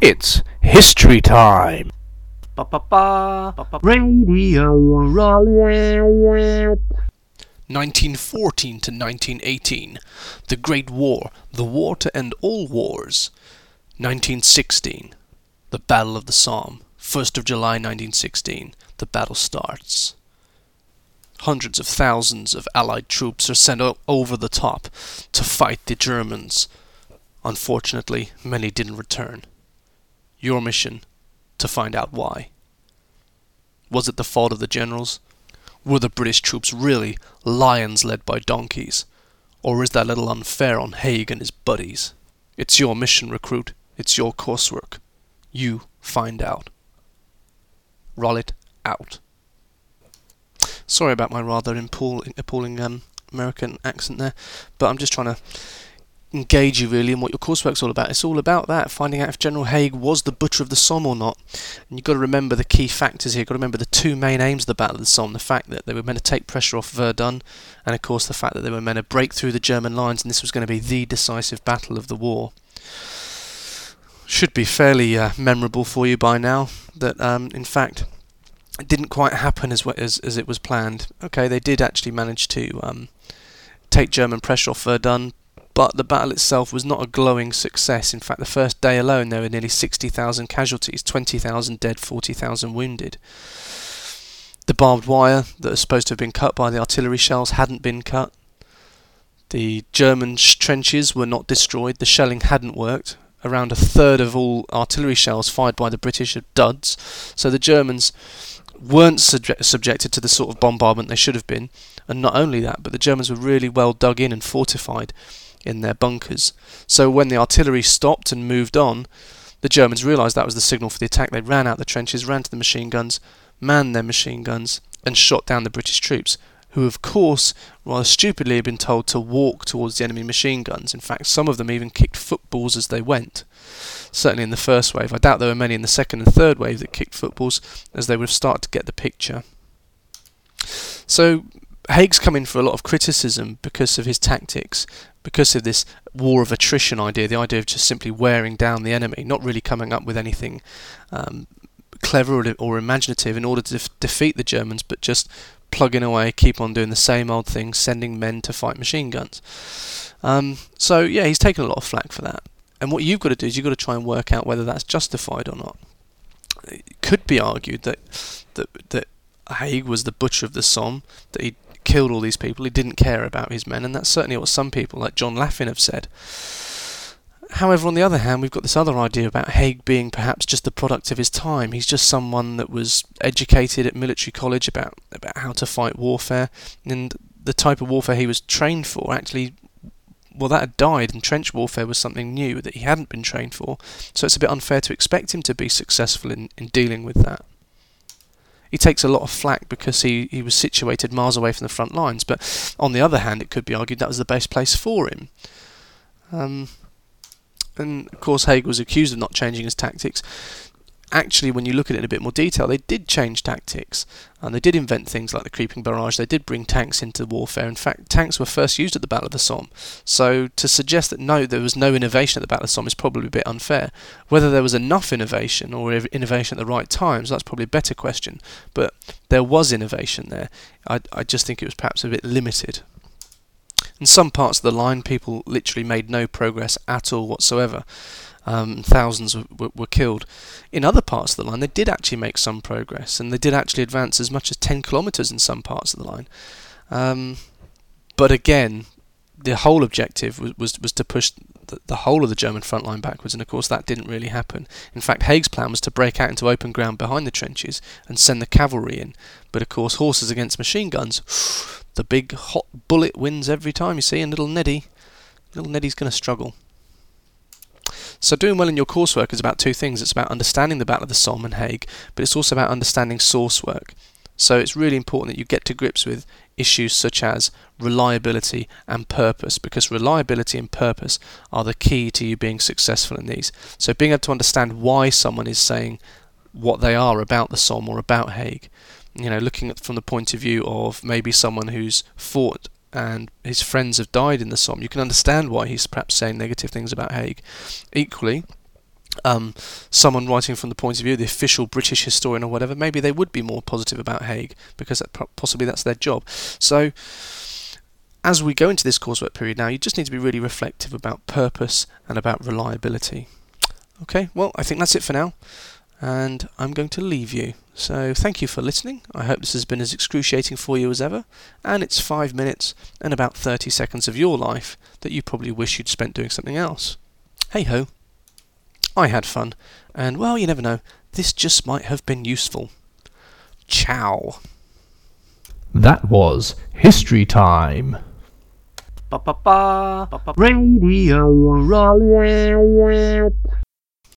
It's history time. Radio 1914 to 1918, the Great War, the war to end all wars. 1916, the Battle of the Somme, 1st of July 1916, the battle starts. Hundreds of thousands of Allied troops are sent o- over the top to fight the Germans. Unfortunately, many didn't return. Your mission to find out why. Was it the fault of the generals? Were the British troops really lions led by donkeys? Or is that a little unfair on Haig and his buddies? It's your mission, recruit. It's your coursework. You find out. Rollit out. Sorry about my rather appalling, appalling um, American accent there, but I'm just trying to engage you really in what your coursework's all about. It's all about that, finding out if General Haig was the butcher of the Somme or not. And you've got to remember the key factors here. You've got to remember the two main aims of the Battle of the Somme: the fact that they were meant to take pressure off Verdun, and of course the fact that they were meant to break through the German lines, and this was going to be the decisive battle of the war. Should be fairly uh, memorable for you by now. That um, in fact it didn't quite happen as, as as it was planned. Okay, they did actually manage to um, take German pressure off Verdun, but the battle itself was not a glowing success. In fact, the first day alone, there were nearly 60,000 casualties, 20,000 dead, 40,000 wounded. The barbed wire that was supposed to have been cut by the artillery shells hadn't been cut. The German sh- trenches were not destroyed. The shelling hadn't worked. Around a third of all artillery shells fired by the British are duds. So the Germans weren't subject- subjected to the sort of bombardment they should have been. And not only that, but the Germans were really well dug in and fortified in their bunkers. So when the artillery stopped and moved on, the Germans realised that was the signal for the attack. They ran out the trenches, ran to the machine guns, manned their machine guns, and shot down the British troops, who, of course, rather stupidly had been told to walk towards the enemy machine guns. In fact, some of them even kicked footballs as they went. Certainly in the first wave. I doubt there were many in the second and third wave that kicked footballs, as they would have started to get the picture. So Haig's come in for a lot of criticism because of his tactics, because of this war of attrition idea, the idea of just simply wearing down the enemy, not really coming up with anything um, clever or, or, imaginative in order to def- defeat the Germans, but just plugging away, keep on doing the same old thing, sending men to fight machine guns. Um, so yeah, he's taken a lot of flack for that. And what you've got to do is you've got to try and work out whether that's justified or not. It could be argued that that that Haig was the butcher of the Somme, that he killed all these people, he didn't care about his men, and that's certainly what some people, like John Laffin, have said. However, on the other hand, we've got this other idea about Haig being perhaps just the product of his time. He's just someone that was educated at military college about, about how to fight warfare, and the type of warfare he was trained for actually well, that had died, and trench warfare was something new that he hadn't been trained for, so it's a bit unfair to expect him to be successful in, in dealing with that. He takes a lot of flack because he, he was situated miles away from the front lines, but on the other hand, it could be argued that was the best place for him. Um, and of course, Haig was accused of not changing his tactics actually, when you look at it in a bit more detail, they did change tactics and they did invent things like the creeping barrage. They did bring tanks into warfare. In fact, tanks were first used at the Battle of the Somme. So to suggest that no, there was no innovation at the Battle of the Somme is probably a bit unfair. Whether there was enough innovation or innovation at the right times, that's probably a better question. But there was innovation there. I, I just think it was perhaps a bit limited. In some parts of the line, people literally made no progress at all whatsoever um, thousands were, were, killed. In other parts of the line, they did actually make some progress, and they did actually advance as much as 10 kilometres in some parts of the line. Um, but again, the whole objective was, was, was to push the, the, whole of the German front line backwards, and of course that didn't really happen. In fact, Haig's plan was to break out into open ground behind the trenches and send the cavalry in. But of course, horses against machine guns, the big hot bullet wins every time, you see, and little Neddy, little Neddy's going to struggle. So doing well in your coursework is about two things. It's about understanding the Battle of the Somme and Haig, but it's also about understanding source work. So it's really important that you get to grips with issues such as reliability and purpose, because reliability and purpose are the key to you being successful in these. So being able to understand why someone is saying what they are about the Somme or about Haig, you know, looking at from the point of view of maybe someone who's fought and his friends have died in the Somme, you can understand why he's perhaps saying negative things about Haig. Equally, um, someone writing from the point of view, of the official British historian or whatever, maybe they would be more positive about Haig because that, possibly that's their job. So, as we go into this coursework period now, you just need to be really reflective about purpose and about reliability. Okay, well, I think that's it for now, and I'm going to leave you. So, thank you for listening. I hope this has been as excruciating for you as ever, and it's five minutes and about 30 seconds of your life that you probably wish you'd spent doing something else. Hey ho. I had fun, and well, you never know, this just might have been useful. Ciao. That was History Time. Radio